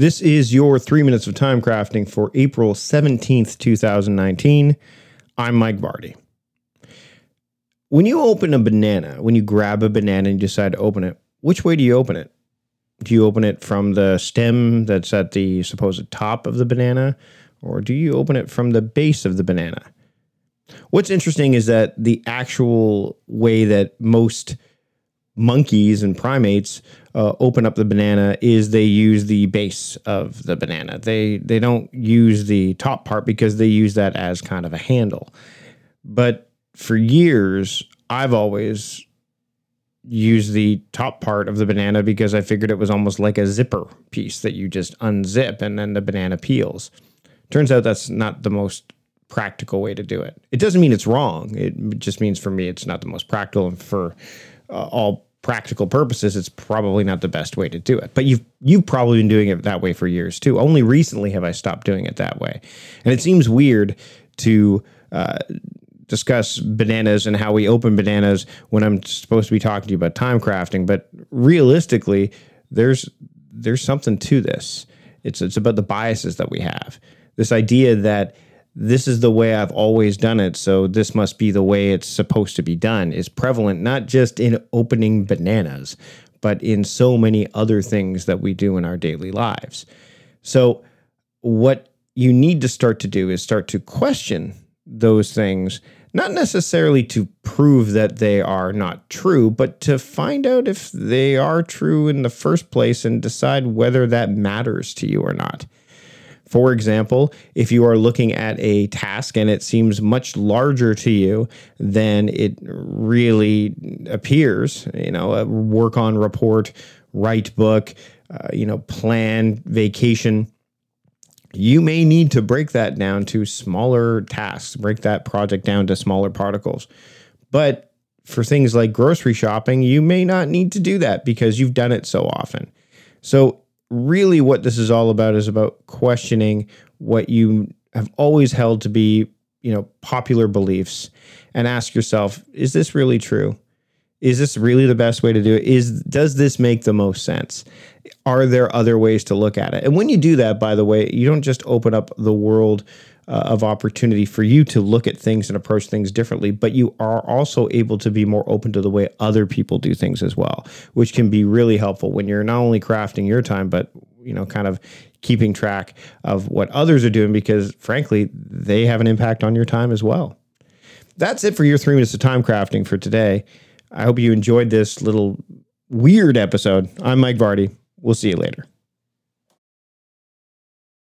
This is your three minutes of time crafting for April 17th, 2019. I'm Mike Vardy. When you open a banana, when you grab a banana and you decide to open it, which way do you open it? Do you open it from the stem that's at the supposed top of the banana, or do you open it from the base of the banana? What's interesting is that the actual way that most monkeys and primates uh, open up the banana is they use the base of the banana. They they don't use the top part because they use that as kind of a handle. But for years, I've always used the top part of the banana because I figured it was almost like a zipper piece that you just unzip and then the banana peels. Turns out that's not the most practical way to do it. It doesn't mean it's wrong. It just means for me it's not the most practical and for uh, all practical purposes it's probably not the best way to do it. But you've you've probably been doing it that way for years too. Only recently have I stopped doing it that way. And it seems weird to uh, discuss bananas and how we open bananas when I'm supposed to be talking to you about time crafting, but realistically there's there's something to this. It's it's about the biases that we have. This idea that this is the way I've always done it, so this must be the way it's supposed to be done is prevalent not just in opening bananas, but in so many other things that we do in our daily lives. So, what you need to start to do is start to question those things, not necessarily to prove that they are not true, but to find out if they are true in the first place and decide whether that matters to you or not. For example, if you are looking at a task and it seems much larger to you than it really appears, you know, work on report, write book, uh, you know, plan vacation, you may need to break that down to smaller tasks, break that project down to smaller particles. But for things like grocery shopping, you may not need to do that because you've done it so often. So really what this is all about is about questioning what you have always held to be, you know, popular beliefs and ask yourself, is this really true? Is this really the best way to do it? Is does this make the most sense? Are there other ways to look at it? And when you do that, by the way, you don't just open up the world uh, of opportunity for you to look at things and approach things differently, but you are also able to be more open to the way other people do things as well, which can be really helpful when you're not only crafting your time, but you know, kind of keeping track of what others are doing because frankly, they have an impact on your time as well. That's it for your three minutes of time crafting for today. I hope you enjoyed this little weird episode. I'm Mike Vardy. We'll see you later.